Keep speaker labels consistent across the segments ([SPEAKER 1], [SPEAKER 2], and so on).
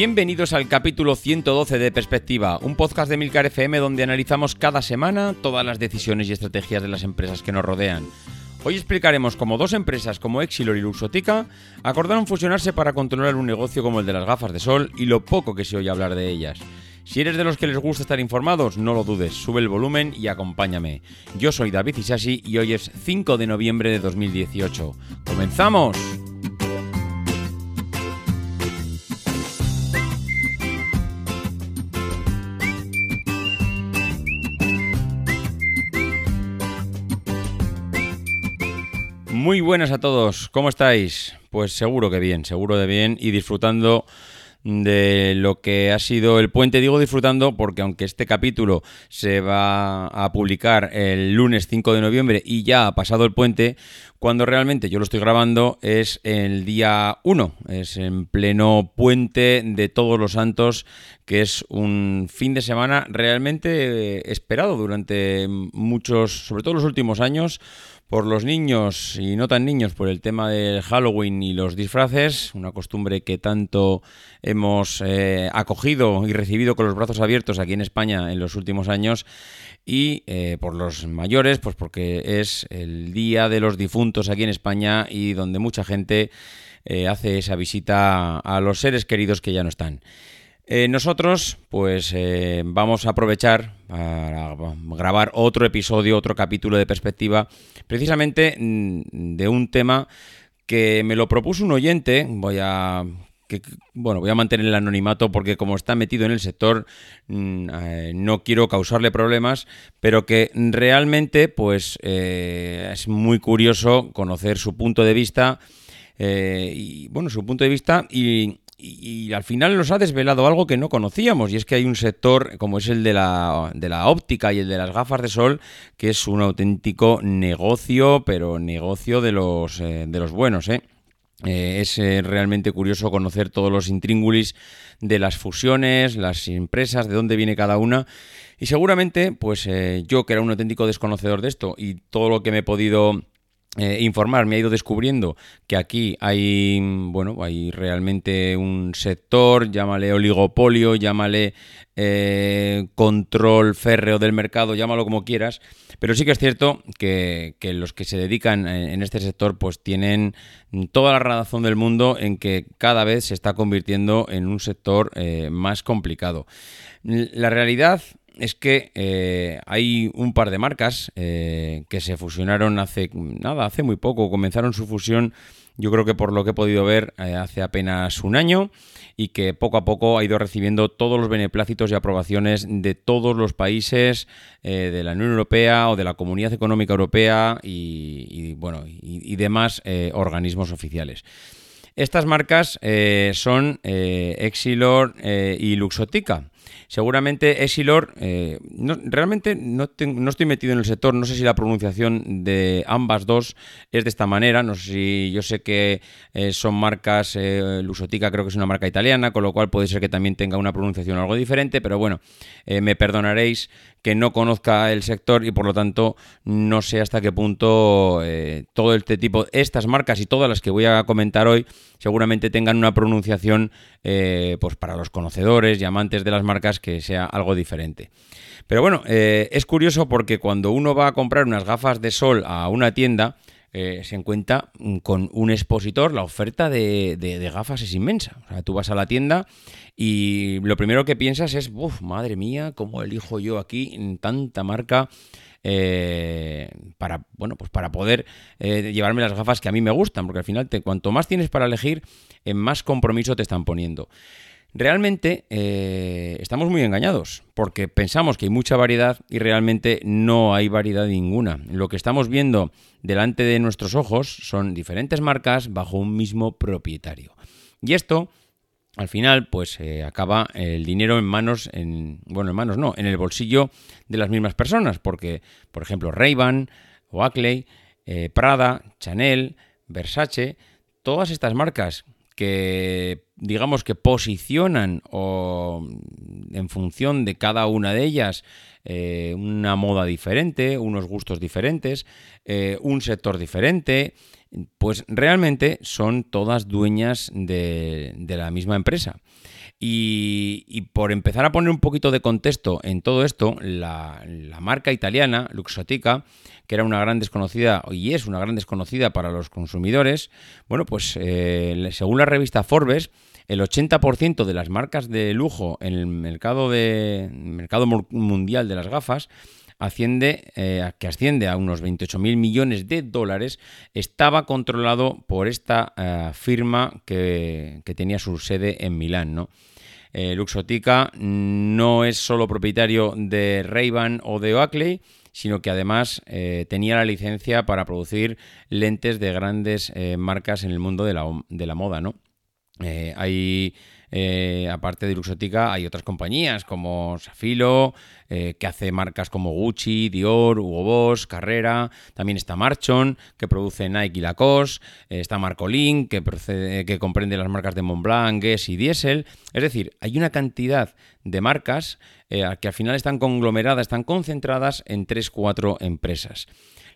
[SPEAKER 1] Bienvenidos al capítulo 112 de Perspectiva, un podcast de Milcar FM donde analizamos cada semana todas las decisiones y estrategias de las empresas que nos rodean. Hoy explicaremos cómo dos empresas como Exilor y Luxotica acordaron fusionarse para controlar un negocio como el de las gafas de sol y lo poco que se oye hablar de ellas. Si eres de los que les gusta estar informados, no lo dudes, sube el volumen y acompáñame. Yo soy David Isasi y hoy es 5 de noviembre de 2018. ¡Comenzamos! Buenas a todos, ¿cómo estáis? Pues seguro que bien, seguro de bien y disfrutando de lo que ha sido el puente. Digo disfrutando porque aunque este capítulo se va a publicar el lunes 5 de noviembre y ya ha pasado el puente, cuando realmente yo lo estoy grabando es el día 1, es en pleno puente de todos los santos, que es un fin de semana realmente esperado durante muchos, sobre todo los últimos años, por los niños y no tan niños por el tema del Halloween y los disfraces, una costumbre que tanto hemos eh, acogido y recibido con los brazos abiertos aquí en España en los últimos años y eh, por los mayores, pues porque es el día de los difuntos aquí en España y donde mucha gente eh, hace esa visita a los seres queridos que ya no están. Eh, nosotros, pues eh, vamos a aprovechar para grabar otro episodio, otro capítulo de perspectiva, precisamente mm, de un tema que me lo propuso un oyente. Voy a bueno, voy a mantener el anonimato porque como está metido en el sector mm, eh, no quiero causarle problemas, pero que realmente pues es muy curioso conocer su punto de vista y bueno, su punto de vista y, y, al final nos ha desvelado algo que no conocíamos, y es que hay un sector como es el de la, de la óptica y el de las gafas de sol, que es un auténtico negocio, pero negocio de los, eh, de los buenos, ¿eh? eh es eh, realmente curioso conocer todos los intríngulis de las fusiones, las empresas, de dónde viene cada una. Y seguramente, pues yo que era un auténtico desconocedor de esto y todo lo que me he podido eh, informar, me ha ido descubriendo que aquí hay, bueno, hay realmente un sector, llámale oligopolio, llámale eh, control férreo del mercado, llámalo como quieras, pero sí que es cierto que, los que se dedican en, este sector pues tienen toda la razón del mundo en que cada vez se está convirtiendo en un sector eh, más complicado. La realidad es que eh, hay un par de marcas eh, que se fusionaron hace nada, hace muy poco. Comenzaron su fusión, yo creo que por lo que he podido ver, eh, hace apenas un año y que poco a poco ha ido recibiendo todos los beneplácitos y aprobaciones de todos los países de la Unión Europea o de la Comunidad Económica Europea y, bueno y demás organismos oficiales. Estas marcas son Exilor y Luxotica. Seguramente Exilor, eh, realmente no, estoy metido en el sector, no sé si la pronunciación de ambas dos es de esta manera, no sé si yo sé que eh, son marcas, eh, Lusotica creo que es una marca italiana, con lo cual puede ser que también tenga una pronunciación algo diferente, pero bueno, me perdonaréis que no conozca el sector y por lo tanto no sé hasta qué punto todo este tipo, estas marcas y todas las que voy a comentar hoy seguramente tengan una pronunciación pues para los conocedores y amantes de las marcas que sea algo diferente. Pero bueno, eh, es curioso porque cuando uno va a comprar unas gafas de sol a una tienda, eh, se encuentra con un expositor, la oferta de, gafas es inmensa. O sea, tú vas a la tienda y lo primero que piensas es, uff, madre mía, ¿cómo elijo yo aquí en tanta marca? Eh, para bueno pues para poder llevarme las gafas que a mí me gustan porque al final cuanto más tienes para elegir en más compromiso te están poniendo Realmente eh, estamos muy engañados porque pensamos que hay mucha variedad y realmente no hay variedad ninguna. Lo que estamos viendo delante de nuestros ojos son diferentes marcas bajo un mismo propietario. Y esto, al final, pues eh, acaba el dinero en manos, en, bueno, en manos no, en el bolsillo de las mismas personas, porque, por ejemplo, Ray-Ban, Oakley, eh, Prada, Chanel, Versace, todas estas marcas que digamos que posicionan o en función de cada una de ellas eh, una moda diferente, unos gustos diferentes, eh, un sector diferente, pues realmente son todas dueñas de, la misma empresa. Y, por empezar a poner un poquito de contexto en todo esto, la, marca italiana, Luxotica, que era una gran desconocida y es una gran desconocida para los consumidores, bueno, pues eh, según la revista Forbes, el 80% de las marcas de lujo en el mercado, de, mercado mundial de las gafas asciende, eh, que asciende a unos 28 mil millones de dólares, estaba controlado por esta eh, firma que, que, tenía su sede en Milán. ¿no? Eh, Luxotica no es solo propietario de Ray-Ban o de Oakley, sino que además tenía la licencia para producir lentes de grandes marcas en el mundo de la, de la moda, ¿no? hay eh, aparte de Luxotica, hay otras compañías como Safilo, eh, que hace marcas como Gucci, Dior, Hugo Boss, Carrera. También está Marchon, que produce Nike y Lacoste. Eh, está Marcolin, que, que comprende las marcas de Montblanc, Guess y Diesel. Es decir, hay una cantidad de marcas que al final están conglomeradas, están concentradas en 3-4 empresas.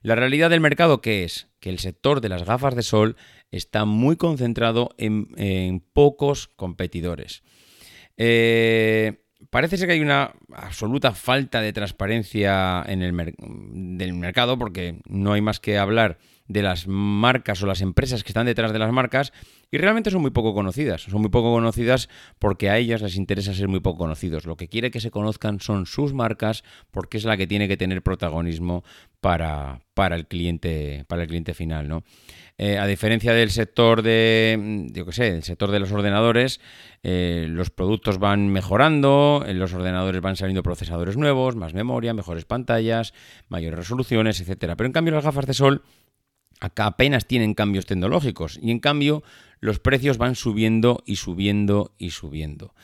[SPEAKER 1] La realidad del mercado, ¿qué es? Que el sector de las gafas de sol está muy concentrado en, pocos competidores. Eh, parece ser que hay una absoluta falta de transparencia en el del mercado porque no hay más que hablar de las marcas o las empresas que están detrás de las marcas y realmente son muy poco conocidas. Son muy poco conocidas porque a ellas les interesa ser muy poco conocidos. Lo que quiere que se conozcan son sus marcas porque es la que tiene que tener protagonismo para, para el cliente para el cliente final, ¿no? Eh, a diferencia del sector de, yo qué sé, el sector de los ordenadores, eh, los productos van mejorando, en los ordenadores van saliendo procesadores nuevos, más memoria, mejores pantallas, mayores resoluciones, etcétera. Pero en cambio las gafas de sol acá apenas tienen cambios tecnológicos y en cambio los precios van subiendo y subiendo y subiendo.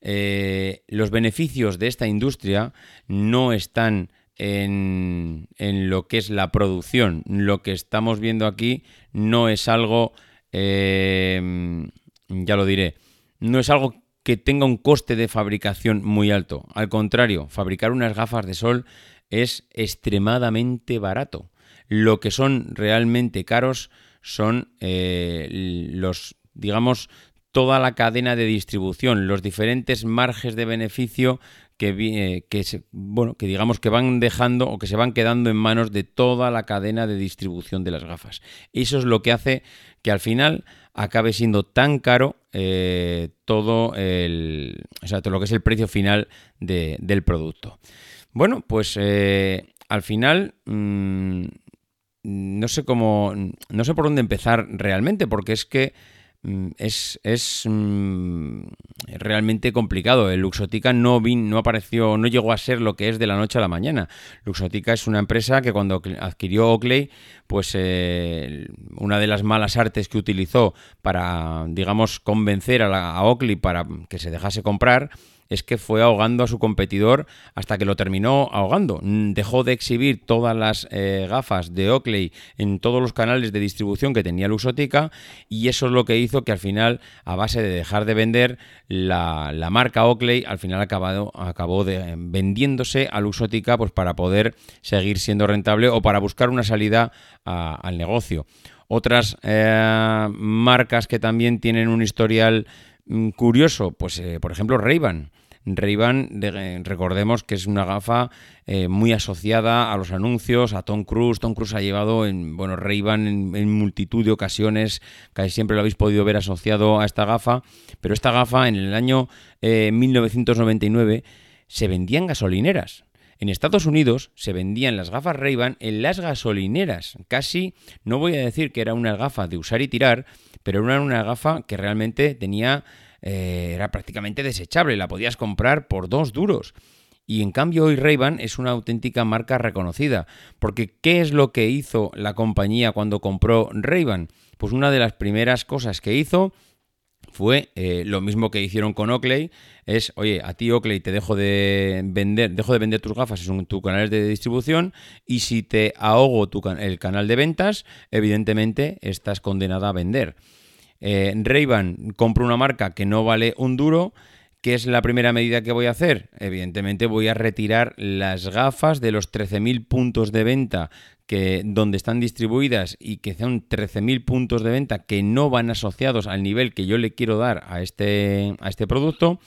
[SPEAKER 1] Eh, los beneficios de esta industria no están en, lo que es la producción. Lo que estamos viendo aquí no es algo, eh, ya lo diré, no es algo que tenga un coste de fabricación muy alto. Al contrario, fabricar unas gafas de sol es extremadamente barato. Lo que son realmente caros son eh, los, digamos, toda la cadena de distribución, los diferentes marges de beneficio que, eh, que, bueno, que digamos que van dejando o que se van quedando en manos de toda la cadena de distribución de las gafas. Eso es lo que hace que al final acabe siendo tan caro eh, todo el, o sea, todo lo que es el precio final del producto. Bueno, pues al final mm, no sé cómo, no sé por dónde empezar realmente, porque es que mm, es, es mm, realmente complicado. El Luxotica no, no apareció, no llegó a ser lo que es de la noche a la mañana. Luxotica es una empresa que cuando adquirió Oakley, pues eh, una de las malas artes que utilizó para, digamos, convencer a, la, a Oakley para que se dejase comprar es que fue ahogando a su competidor hasta que lo terminó ahogando. Mm, dejó de exhibir todas las eh, gafas de Oakley en todos los canales de distribución que tenía Luxotica y eso es lo que hizo que al final, a base de dejar de vender, la, marca Oakley al final acabado, acabó de, vendiéndose a Luxotica pues, para poder seguir siendo rentable o para buscar una salida al negocio. Otras eh, marcas que también tienen un historial Mm, curioso, pues eh, por ejemplo Ray-Ban. Ray-Ban, recordemos que es una gafa eh, muy asociada a los anuncios, a Tom Cruise. Tom Cruise ha llevado en, bueno, Ray-Ban en, multitud de ocasiones, casi siempre lo habéis podido ver asociado a esta gafa, pero esta gafa en el año 1999 eh, se vendía en gasolineras. En Estados Unidos se vendían las gafas Ray-Ban en las gasolineras. Casi, no voy a decir que era una gafa de usar y tirar, pero era una gafa que realmente tenía eh, era prácticamente desechable, la podías comprar por dos duros. Y en cambio hoy ray es una auténtica marca reconocida, porque ¿qué es lo que hizo la compañía cuando compró ray Pues una de las primeras cosas que hizo fue eh, lo mismo que hicieron con Oakley, es, oye, a ti Oakley te dejo de vender, dejo de vender tus gafas en tu canal de distribución y si te ahogo tu, el canal de ventas, evidentemente estás condenada a vender. Eh, Ray-Ban compro una marca que no vale un duro. ¿Qué es la primera medida que voy a hacer? Evidentemente voy a retirar las gafas de los 13.000 puntos de venta que donde están distribuidas y que son 13.000 puntos de venta que no van asociados al nivel que yo le quiero dar a este, a este producto.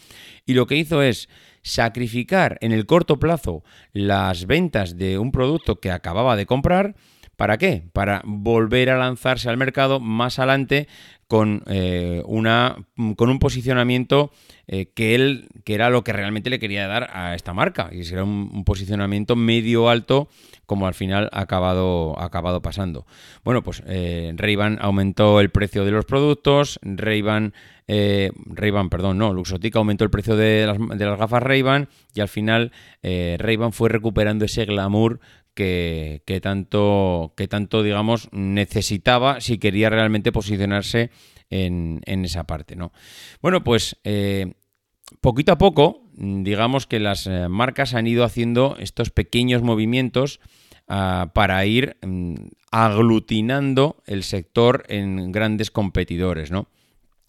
[SPEAKER 1] Y lo que hizo es sacrificar en el corto plazo las ventas de un producto que acababa de comprar. ¿Para qué? Para volver a lanzarse al mercado más adelante con, eh, una, con un posicionamiento eh, que él, que era lo que realmente le quería dar a esta marca, y será un, posicionamiento medio alto, como al final ha acabado, acabado pasando. Bueno, pues eh, Ray-Ban aumentó el precio de los productos, Ray-Ban, eh, perdón, no, Luxotica aumentó el precio de las, de las gafas Ray-Ban, y al final Ray-Ban fue recuperando ese glamour que, tanto, que tanto, digamos, necesitaba si quería realmente posicionarse en, esa parte, ¿no? Bueno, pues eh, poquito a poco, digamos que las eh, marcas han ido haciendo estos pequeños movimientos ah, para ir mm, aglutinando el sector en grandes competidores, ¿no?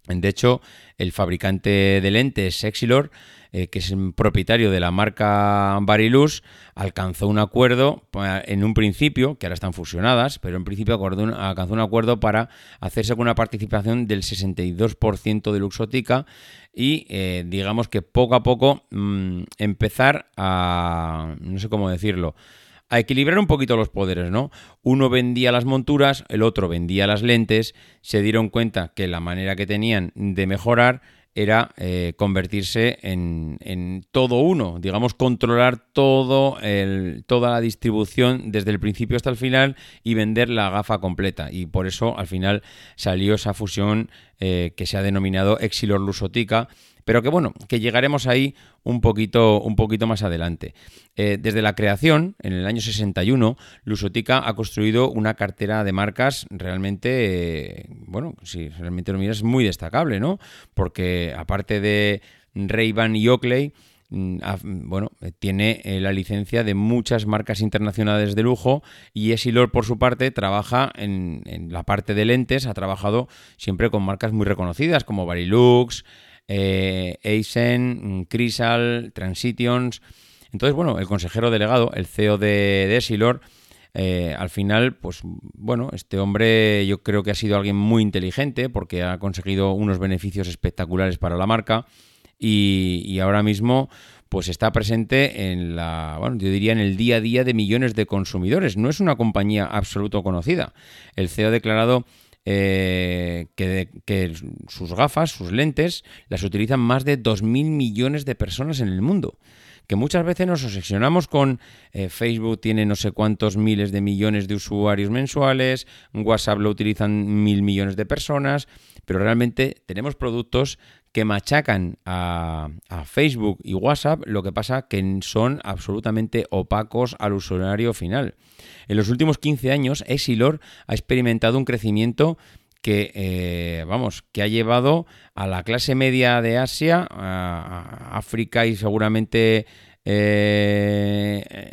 [SPEAKER 1] De hecho, el fabricante de lentes, Exilor, eh, que es propietario de la marca Barilus, alcanzó un acuerdo en un principio, que ahora están fusionadas, pero en principio alcanzó un acuerdo para hacerse con una participación del 62% de Luxotica y eh, digamos que poco a poco mm, empezar a, no sé cómo decirlo, a equilibrar un poquito los poderes, ¿no? Uno vendía las monturas, el otro vendía las lentes, se dieron cuenta que la manera que tenían de mejorar era eh, convertirse en, todo uno, digamos, controlar todo el, toda la distribución desde el principio hasta el final y vender la gafa completa. Y por eso al final salió esa fusión eh, que se ha denominado Exilor Lusotica pero que bueno, que llegaremos ahí un poquito, un poquito más adelante. Eh, desde la creación, en el año 61, Lusotica ha construido una cartera de marcas realmente, bueno, si realmente lo miras, muy destacable, ¿no? Porque aparte de Ray-Ban y Oakley, bueno, tiene eh, la licencia de muchas marcas internacionales de lujo y Esilor, por su parte, trabaja en, en, la parte de lentes, ha trabajado siempre con marcas muy reconocidas como Barilux, eh, Eisen, Crisal, Transitions. Entonces, bueno, el consejero delegado, el CEO de, Desilor, eh, al final, pues bueno, este hombre yo creo que ha sido alguien muy inteligente porque ha conseguido unos beneficios espectaculares para la marca y, ahora mismo pues está presente en la, bueno, yo diría en el día a día de millones de consumidores. No es una compañía absoluto conocida. El CEO ha declarado eh, que, sus gafas, sus lentes, las utilizan más de 2.000 millones de personas en el mundo. Que muchas veces nos obsesionamos con eh, Facebook tiene no sé cuántos miles de millones de usuarios mensuales, WhatsApp lo utilizan mil millones de personas, pero realmente tenemos productos que machacan a, Facebook y WhatsApp, lo que pasa que son absolutamente opacos al usuario final. En los últimos 15 años, Exilor ha experimentado un crecimiento que, eh, vamos, que ha llevado a la clase media de Asia, a África y seguramente eh,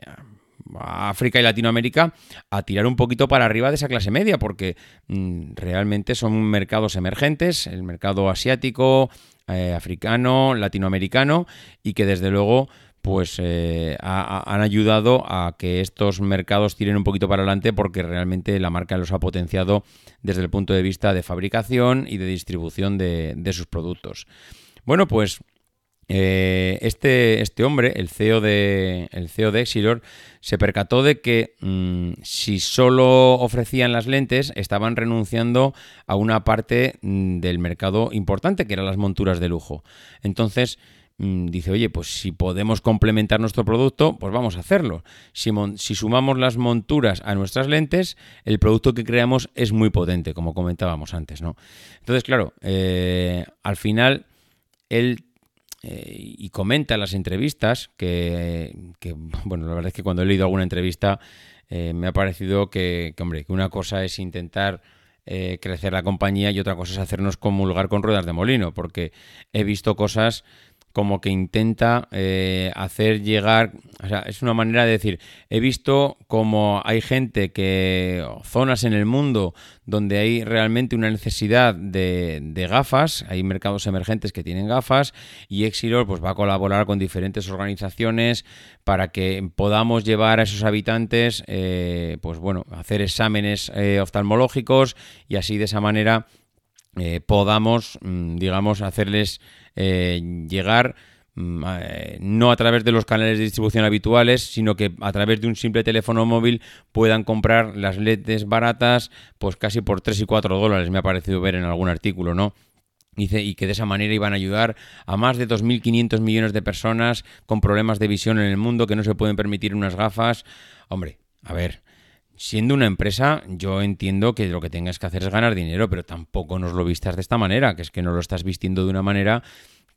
[SPEAKER 1] África y Latinoamérica a tirar un poquito para arriba de esa clase media, porque mm, realmente son mercados emergentes, el mercado asiático, eh, africano, latinoamericano, y que desde luego pues eh, han ayudado a que estos mercados tiren un poquito para adelante porque realmente la marca los ha potenciado desde el punto de vista de fabricación y de distribución de, sus productos. Bueno, pues eh, este, este, hombre, el CEO de, el CEO de Exilor, se percató de que mm, si solo ofrecían las lentes, estaban renunciando a una parte mm, del mercado importante, que eran las monturas de lujo. Entonces, dice, oye, pues si podemos complementar nuestro producto, pues vamos a hacerlo. Si, sumamos las monturas a nuestras lentes, el producto que creamos es muy potente, como comentábamos antes, ¿no? Entonces, claro, eh, al final él y comenta en las entrevistas que, bueno, la verdad es que cuando he leído alguna entrevista me ha parecido que, hombre, que una cosa es intentar crecer la compañía y otra cosa es hacernos comulgar con ruedas de molino, porque he visto cosas como que intenta eh, hacer llegar, o sea, es una manera de decir, he visto como hay gente que, zonas en el mundo donde hay realmente una necesidad de, gafas, hay mercados emergentes que tienen gafas y Exilor pues va a colaborar con diferentes organizaciones para que podamos llevar a esos habitantes, eh, pues bueno, hacer exámenes eh, oftalmológicos y así de esa manera podamos, mm, digamos, hacerles eh, llegar mm, eh, no a través de los canales de distribución habituales, sino que a través de un simple teléfono móvil puedan comprar las leds baratas, pues casi por 3 y 4 dólares, me ha parecido ver en algún artículo, ¿no? Dice, y que de esa manera iban a ayudar a más de 2.500 millones de personas con problemas de visión en el mundo que no se pueden permitir unas gafas. Hombre, a ver, siendo una empresa, yo entiendo que lo que tengas que hacer es ganar dinero, pero tampoco nos lo vistas de esta manera, que es que no lo estás vistiendo de una manera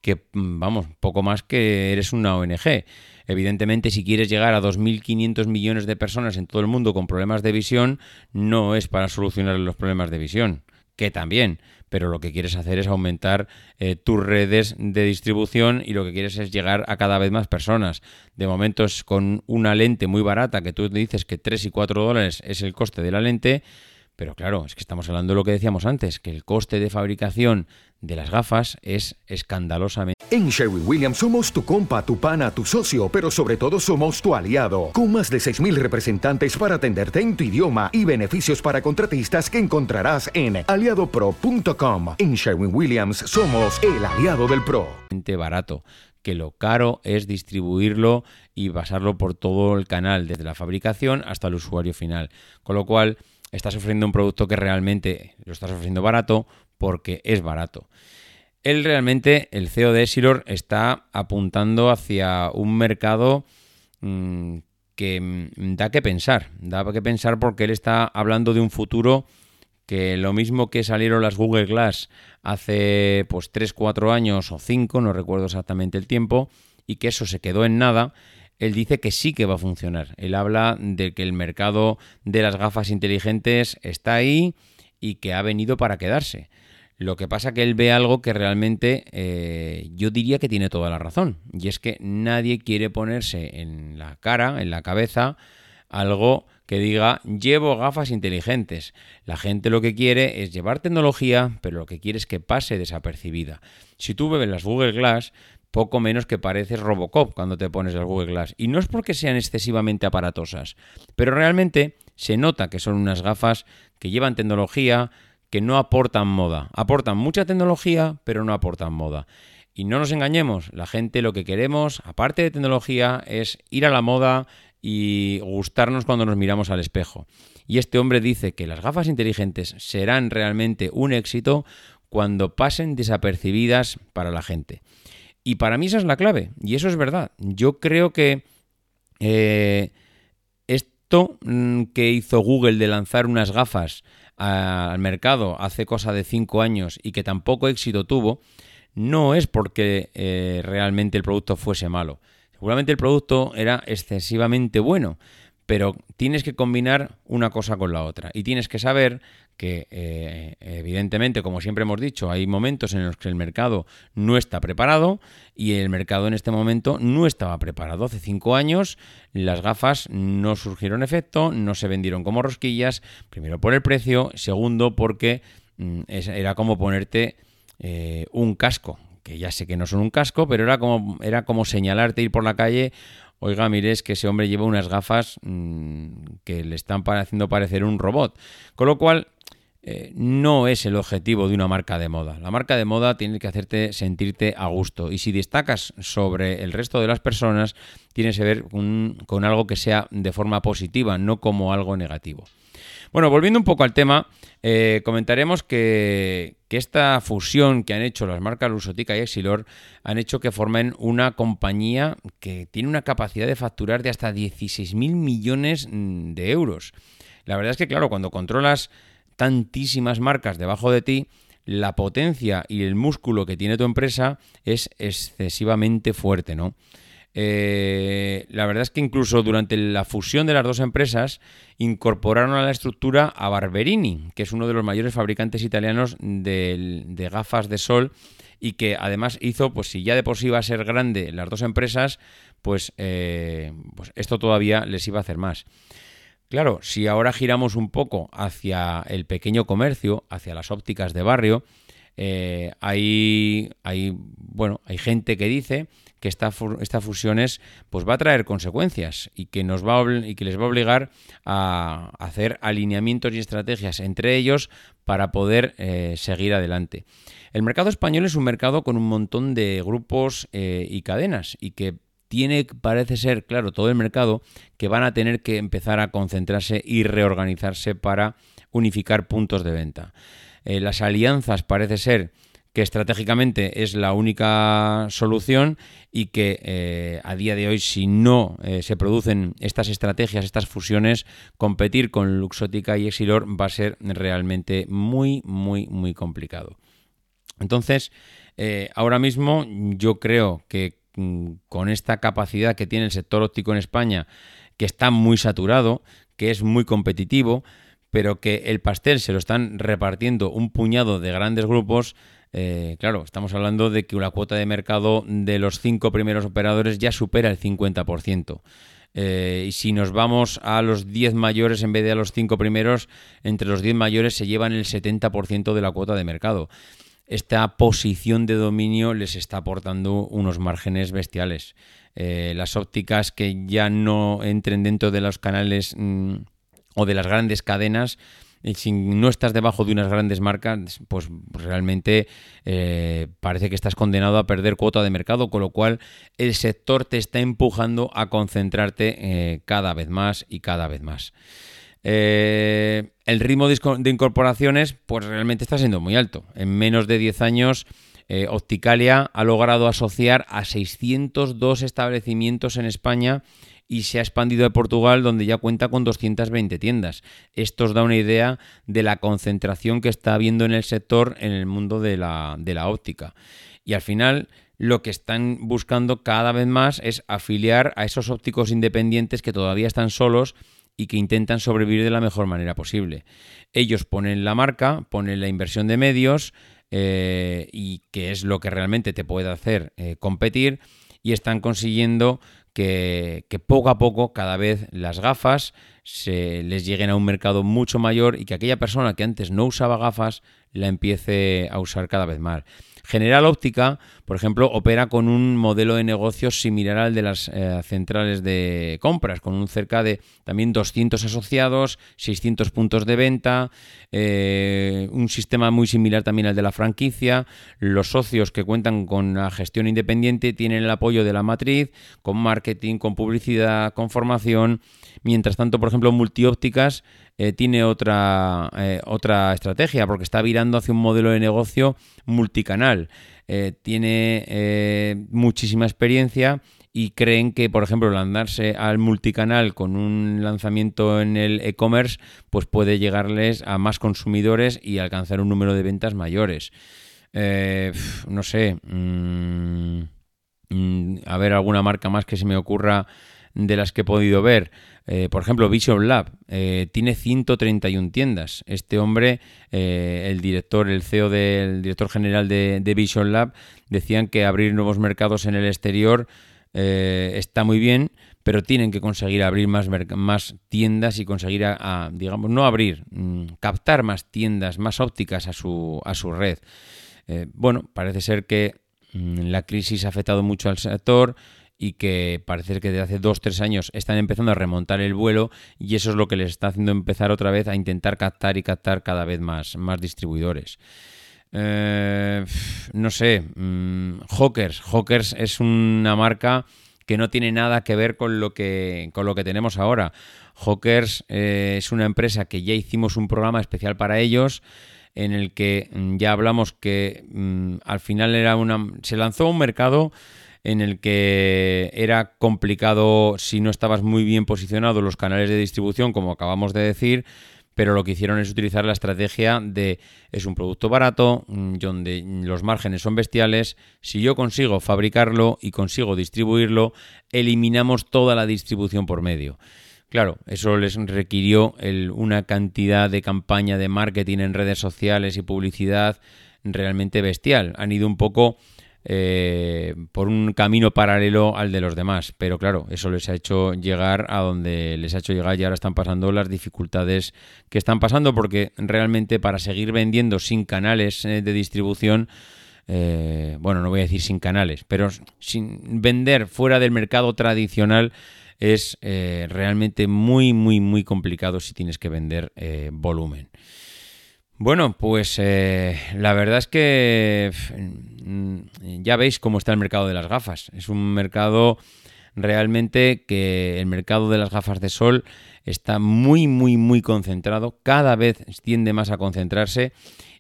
[SPEAKER 1] que, mm, vamos, poco más que eres una ONG. Evidentemente, si quieres llegar a 2.500 millones de personas en todo el mundo con problemas de visión, no es para solucionar los problemas de visión, que también, pero lo que quieres hacer es aumentar eh, tus redes de distribución y lo que quieres es llegar a cada vez más personas. De momento es con una lente muy barata, que tú dices que 3 y 4 dólares es el coste de la lente, pero claro, es que estamos hablando de lo que decíamos antes, que el coste de fabricación de las gafas es escandalosamente...
[SPEAKER 2] En Sherwin Williams somos tu compa, tu pana, tu socio, pero sobre todo somos tu aliado, con más de 6.000 representantes para atenderte en tu idioma y beneficios para contratistas que encontrarás en aliadopro.com. En Sherwin Williams somos el aliado del PRO.
[SPEAKER 1] Barato que lo caro es distribuirlo y pasarlo por todo el canal, desde la fabricación hasta el usuario final. Con lo cual, estás ofreciendo un producto que realmente lo estás ofreciendo barato porque es barato. Él realmente, el CEO de Essilor, está apuntando hacia un mercado mm, que mm, da que pensar. Da que pensar porque él está hablando de un futuro que lo mismo que salieron las Google Glass hace pues 3, 4 años o 5, no recuerdo exactamente el tiempo, y que eso se quedó en nada, él dice que sí que va a funcionar. Él habla de que el mercado de las gafas inteligentes está ahí y que ha venido para quedarse. Lo que pasa que él ve algo que realmente eh, yo diría que tiene toda la razón. Y es que nadie quiere ponerse en la cara, en la cabeza, algo que diga llevo gafas inteligentes. La gente lo que quiere es llevar tecnología, pero lo que quiere es que pase desapercibida. Si tú ves las Google Glass, poco menos que pareces Robocop cuando te pones el Google Glass. Y no es porque sean excesivamente aparatosas, pero realmente se nota que son unas gafas que llevan tecnología, que no aportan moda. Aportan mucha tecnología, pero no aportan moda. Y no nos engañemos, la gente lo que queremos, aparte de tecnología, es ir a la moda y gustarnos cuando nos miramos al espejo. Y este hombre dice que las gafas inteligentes serán realmente un éxito cuando pasen desapercibidas para la gente. Y para mí esa es la clave, y eso es verdad. Yo creo que eh, esto mm, que hizo Google de lanzar unas gafas al mercado hace cosa de cinco años y que tampoco éxito tuvo, no es porque eh, realmente el producto fuese malo. Seguramente el producto era excesivamente bueno, pero tienes que combinar una cosa con la otra y tienes que saber que eh, evidentemente, como siempre hemos dicho, hay momentos en los que el mercado no está preparado y el mercado en este momento no estaba preparado. Hace cinco años las gafas no surgieron efecto, no se vendieron como rosquillas, primero por el precio, segundo porque mm, era como ponerte eh, un casco, que ya sé que no son un casco, pero era como, era como señalarte ir por la calle oiga, mire, es que ese hombre lleva unas gafas mm, que le están haciendo parecer un robot. Con lo cual, eh, no es el objetivo de una marca de moda. La marca de moda tiene que hacerte sentirte a gusto y si destacas sobre el resto de las personas, tienes que ver con, algo que sea de forma positiva, no como algo negativo. Bueno, volviendo un poco al tema, eh, comentaremos que, esta fusión que han hecho las marcas Lusotica y Exilor han hecho que formen una compañía que tiene una capacidad de facturar de hasta 16.000 millones mm, de euros. La verdad es que, claro, cuando controlas tantísimas marcas debajo de ti, la potencia y el músculo que tiene tu empresa es excesivamente fuerte, ¿no? Eh, la verdad es que incluso durante la fusión de las dos empresas incorporaron a la estructura a Barberini, que es uno de los mayores fabricantes italianos de, gafas de sol y que además hizo, pues si ya de por sí iba a ser grande las dos empresas, pues, eh, pues esto todavía les iba a hacer más. Claro, si ahora giramos un poco hacia el pequeño comercio, hacia las ópticas de barrio, eh, hay, hay, bueno, hay gente que dice que esta, esta fusión pues va a traer consecuencias y que, nos va y que les va a obligar a hacer alineamientos y estrategias entre ellos para poder eh, seguir adelante. El mercado español es un mercado con un montón de grupos eh, y cadenas y que tiene, parece ser, claro, todo el mercado que van a tener que empezar a concentrarse y reorganizarse para unificar puntos de venta. Eh, las alianzas parece ser que estratégicamente es la única solución y que eh, a día de hoy, si no eh, se producen estas estrategias, estas fusiones, competir con Luxótica y Exilor va a ser realmente muy, muy, muy complicado. Entonces, eh, ahora mismo yo creo que mm, con esta capacidad que tiene el sector óptico en España, que está muy saturado, que es muy competitivo, pero que el pastel se lo están repartiendo un puñado de grandes grupos, eh, claro, estamos hablando de que la cuota de mercado de los cinco primeros operadores ya supera el 50%. Eh, y si nos vamos a los 10 mayores en vez de a los cinco primeros, entre los 10 mayores se llevan el 70% de la cuota de mercado. Esta posición de dominio les está aportando unos márgenes bestiales. Eh, las ópticas que ya no entren dentro de los canales mm, o de las grandes cadenas, y si no estás debajo de unas grandes marcas, pues realmente eh, parece que estás condenado a perder cuota de mercado, con lo cual el sector te está empujando a concentrarte eh, cada vez más y cada vez más. Eh, el ritmo de incorporaciones, pues realmente está siendo muy alto. En menos de 10 años, Opticalia ha logrado asociar a 602 establecimientos en España y se ha expandido a Portugal, donde ya cuenta con 220 tiendas. Esto os da una idea de la concentración que está habiendo en el sector en el mundo de la, de la óptica. Y al final lo que están buscando cada vez más es afiliar a esos ópticos independientes que todavía están solos y que intentan sobrevivir de la mejor manera posible. Ellos ponen la marca, ponen la inversión de medios eh, y que es lo que realmente te puede hacer eh, competir y están consiguiendo que, poco a poco cada vez las gafas se les lleguen a un mercado mucho mayor y que aquella persona que antes no usaba gafas la empiece a usar cada vez más. General Óptica, por ejemplo, opera con un modelo de negocio similar al de las eh, centrales de compras, con un cerca de también 200 asociados, 600 puntos de venta, eh, un sistema muy similar también al de la franquicia. Los socios que cuentan con la gestión independiente tienen el apoyo de la matriz, con marketing, con publicidad, con formación. Mientras tanto, por ejemplo, Multiópticas eh, tiene otra, eh, otra estrategia porque está virando hacia un modelo de negocio multicanal. Eh, tiene muchísima experiencia y creen que, por ejemplo, lanzarse al multicanal con un lanzamiento en el e-commerce, pues puede llegarles a más consumidores y alcanzar un número de ventas mayores. no sé. Mm, mm, a ver, alguna marca más que se me ocurra de las que he podido ver. Eh, por ejemplo, Vision Lab eh, tiene 131 tiendas. Este hombre, eh, el director, el CEO del director general de, Vision Lab, decían que abrir nuevos mercados en el exterior está muy bien, pero tienen que conseguir abrir más, tiendas y conseguir, a, digamos, no abrir, mm, captar más tiendas, más ópticas a su, a su red. bueno, parece ser que mm, la crisis ha afectado mucho al sector y que parece que desde hace dos, tres años están empezando a remontar el vuelo y eso es lo que les está haciendo empezar otra vez a intentar captar y captar cada vez más, más distribuidores. Eh, no sé, mm, Hawkers. Hawkers es una marca que no tiene nada que ver con lo que, con lo que tenemos ahora. Hawkers eh, es una empresa que ya hicimos un programa especial para ellos en el que mm, ya hablamos que mm, al final era una se lanzó un mercado en el que era complicado si no estabas muy bien posicionado los canales de distribución, como acabamos de decir,
[SPEAKER 3] pero lo que hicieron es utilizar la estrategia de es un producto barato, mm, donde los márgenes son bestiales, si yo consigo fabricarlo y consigo distribuirlo, eliminamos toda la distribución por medio. Claro, eso les requirió una cantidad de campaña de marketing en redes sociales y publicidad realmente bestial. Han ido un poco eh, por un camino paralelo al de los demás. Pero claro, eso les ha hecho llegar a donde les ha hecho llegar y ahora están pasando las dificultades que están pasando porque realmente para seguir vendiendo sin canales eh, de distribución, eh, bueno, no voy a decir sin canales, pero sin vender fuera del mercado tradicional es realmente muy, muy, muy complicado si tienes que vender volumen. Bueno, pues eh, la verdad es que mm, ya veis cómo está el mercado de las gafas. Es un mercado realmente que el mercado de las gafas de sol está muy, muy, muy concentrado. Cada vez tiende más a concentrarse.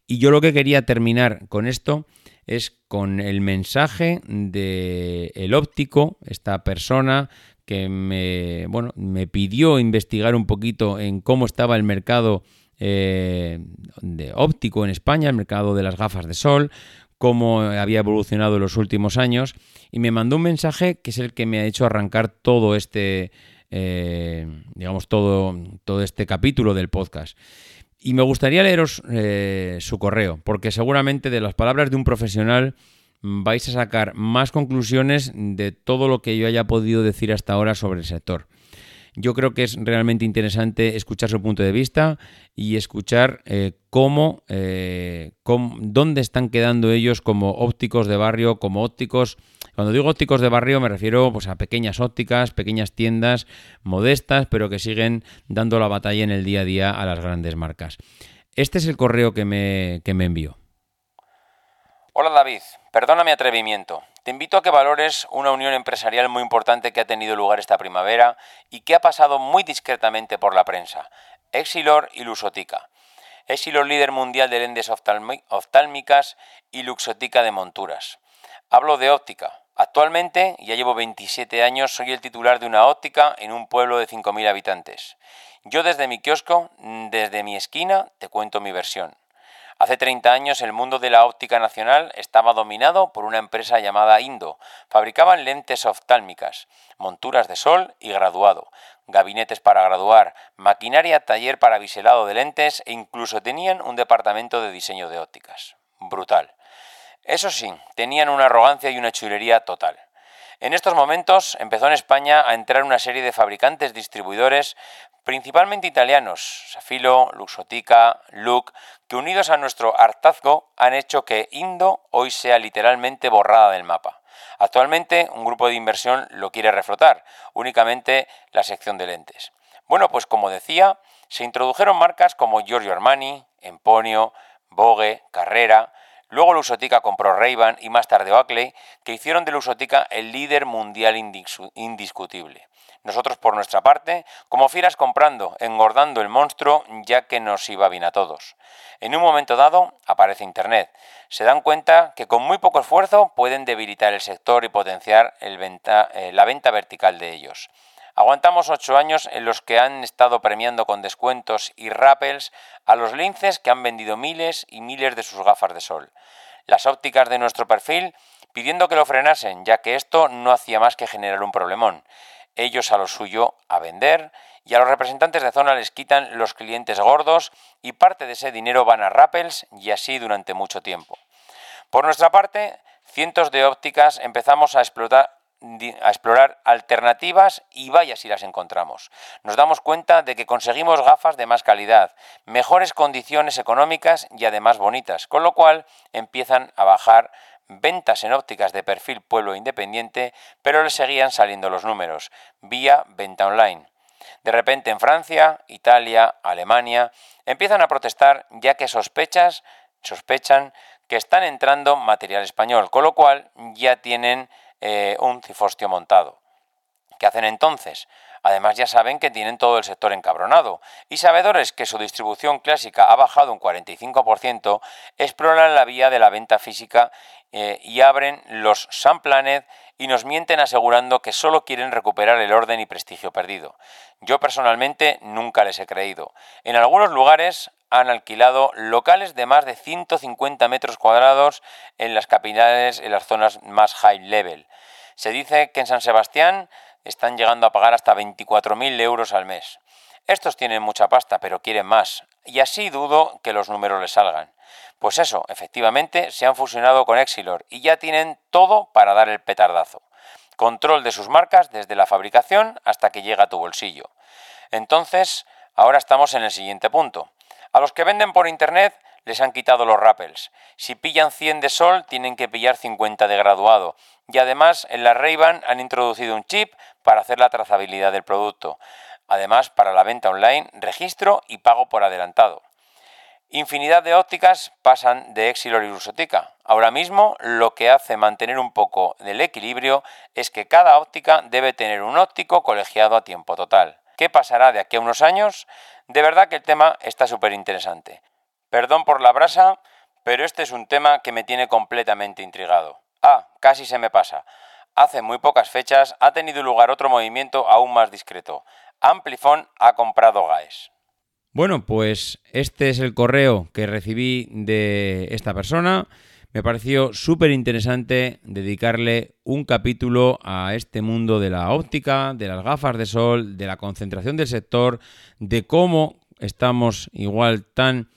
[SPEAKER 3] Y yo lo que quería terminar con esto es con el mensaje de el óptico, esta persona que me, bueno, me pidió investigar un poquito en cómo estaba el mercado eh, de óptico en España, el mercado de las gafas de sol, cómo había evolucionado en los últimos años y me mandó un mensaje que es el que me ha hecho arrancar todo este, eh, digamos, todo, todo este capítulo del podcast. Y me gustaría leeros eh, su correo, porque seguramente de las palabras de un profesional vais a sacar más conclusiones de todo lo que yo haya podido decir hasta ahora sobre el sector. Yo creo que es realmente interesante escuchar su punto de vista y escuchar eh, cómo, eh, cómo, dónde están quedando ellos como ópticos de barrio, como ópticos. Cuando digo ópticos de barrio me refiero pues, a pequeñas ópticas, pequeñas tiendas modestas, pero que siguen dando la batalla en el día a día a las grandes marcas. Este es el correo que me, que me envió.
[SPEAKER 1] Hola David, perdona mi atrevimiento. Te invito a que valores una unión empresarial muy importante que ha tenido lugar esta primavera y que ha pasado muy discretamente por la prensa. Exilor y Luxotica. Exilor líder mundial de lentes oftálmicas y Luxotica de monturas. Hablo de óptica. Actualmente, ya llevo 27 años, soy el titular de una óptica en un pueblo de 5.000 habitantes. Yo desde mi kiosco, desde mi esquina, te cuento mi versión. Hace 30 años el mundo de la óptica nacional estaba dominado por una empresa llamada Indo. Fabricaban lentes oftálmicas, monturas de sol y graduado, gabinetes para graduar, maquinaria taller para biselado de lentes e incluso tenían un departamento de diseño de ópticas. Brutal. Eso sí, tenían una arrogancia y una chulería total. En estos momentos empezó en España a entrar una serie de fabricantes distribuidores principalmente italianos, Safilo, Luxotica, Look, que unidos a nuestro hartazgo han hecho que Indo hoy sea literalmente borrada del mapa. Actualmente un grupo de inversión lo quiere reflotar, únicamente la sección de lentes. Bueno, pues como decía, se introdujeron marcas como Giorgio Armani, Emponio, Vogue, Carrera, Luego Luxotica compró ray y más tarde Oakley, que hicieron de Luxotica el líder mundial indiscutible. Nosotros, por nuestra parte, como fieras comprando, engordando el monstruo, ya que nos iba bien a todos. En un momento dado, aparece Internet. Se dan cuenta que con muy poco esfuerzo pueden debilitar el sector y potenciar eh, la venta vertical de ellos. Aguantamos ocho años en los que han estado premiando con descuentos y rappels a los linces que han vendido miles y miles de sus gafas de sol. Las ópticas de nuestro perfil pidiendo que lo frenasen, ya que esto no hacía más que generar un problemón. Ellos a lo suyo a vender y a los representantes de zona les quitan los clientes gordos y parte de ese dinero van a rappels y así durante mucho tiempo. Por nuestra parte, cientos de ópticas empezamos a explotar, a explorar alternativas y vaya si las encontramos. Nos damos cuenta de que conseguimos gafas de más calidad, mejores condiciones económicas y además bonitas, con lo cual empiezan a bajar ventas en ópticas de perfil pueblo independiente, pero le seguían saliendo los números, vía venta online. De repente en Francia, Italia, Alemania empiezan a protestar ya que sospechas, sospechan que están entrando material español, con lo cual ya tienen eh, un cifostio montado.
[SPEAKER 4] ¿Qué hacen entonces? Además ya saben que tienen todo el sector encabronado y sabedores que su distribución clásica ha bajado un 45%, exploran la vía de la venta física eh, y abren los Planet y nos mienten asegurando que solo quieren recuperar el orden y prestigio perdido. Yo personalmente nunca les he creído. En algunos lugares han alquilado locales de más de 150 metros cuadrados en las capitales, en las zonas más high level. Se dice que en San Sebastián están llegando a pagar hasta 24.000 euros al mes. Estos tienen mucha pasta, pero quieren más, y así dudo que los números les salgan. Pues eso, efectivamente, se han fusionado con Exilor y ya tienen todo para dar el petardazo. Control de sus marcas desde la fabricación hasta que llega a tu bolsillo. Entonces, ahora estamos en el siguiente punto. A los que venden por Internet les han quitado los rappels. Si pillan 100 de sol, tienen que pillar 50 de graduado. Y además, en la ray han introducido un chip para hacer la trazabilidad del producto. Además, para la venta online, registro y pago por adelantado. Infinidad de ópticas pasan de Exilor y Rusotica. Ahora mismo lo que hace mantener un poco del equilibrio es que cada óptica debe tener un óptico colegiado a tiempo total. ¿Qué pasará de aquí a unos años? De verdad que el tema está súper interesante. Perdón por la brasa, pero este es un tema que me tiene completamente intrigado. Ah, casi se me pasa. Hace muy pocas fechas ha tenido lugar otro movimiento aún más discreto. Amplifon ha comprado GAES.
[SPEAKER 1] Bueno, pues este es el correo que recibí de esta persona. Me pareció súper interesante dedicarle un capítulo a este mundo de la óptica, de las gafas de sol, de la concentración del sector, de cómo estamos igual tan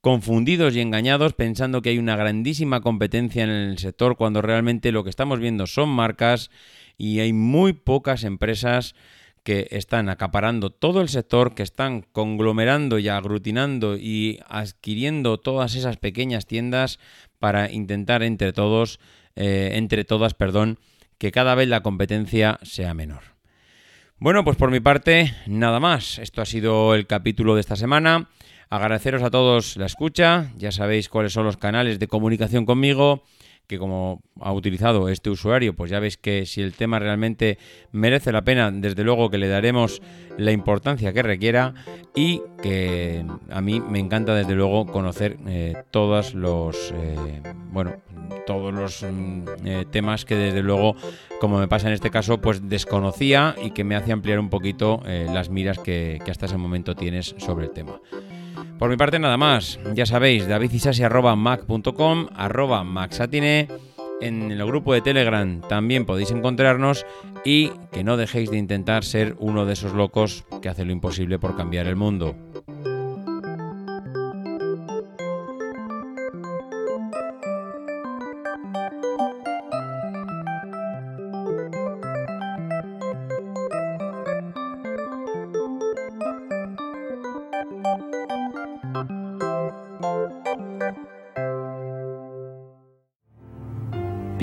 [SPEAKER 1] confundidos y engañados pensando que hay una grandísima competencia en el sector cuando realmente lo que estamos viendo son marcas y hay muy pocas empresas que están acaparando todo el sector, que están conglomerando y aglutinando y adquiriendo todas esas pequeñas tiendas para intentar entre todos, eh, entre todas, perdón, que cada vez la competencia sea menor. Bueno, pues por mi parte, nada más. Esto ha sido el capítulo de esta semana. Agradeceros a todos la escucha. Ya sabéis cuáles son los canales de comunicación conmigo que como ha utilizado este usuario, pues ya veis que si el tema realmente merece la pena, desde luego que le daremos la importancia que requiera y que a mí me encanta desde luego conocer eh, todos los eh, bueno todos los mm, eh, temas que desde luego como me pasa en este caso pues desconocía y que me hace ampliar un poquito las miras que, que hasta ese momento tienes sobre el tema. Por mi parte nada más, ya sabéis, davidisasi.mac.com, arroba maxatine, en el grupo de Telegram también podéis encontrarnos y que no dejéis de intentar ser uno de esos locos que hace lo imposible por cambiar el mundo.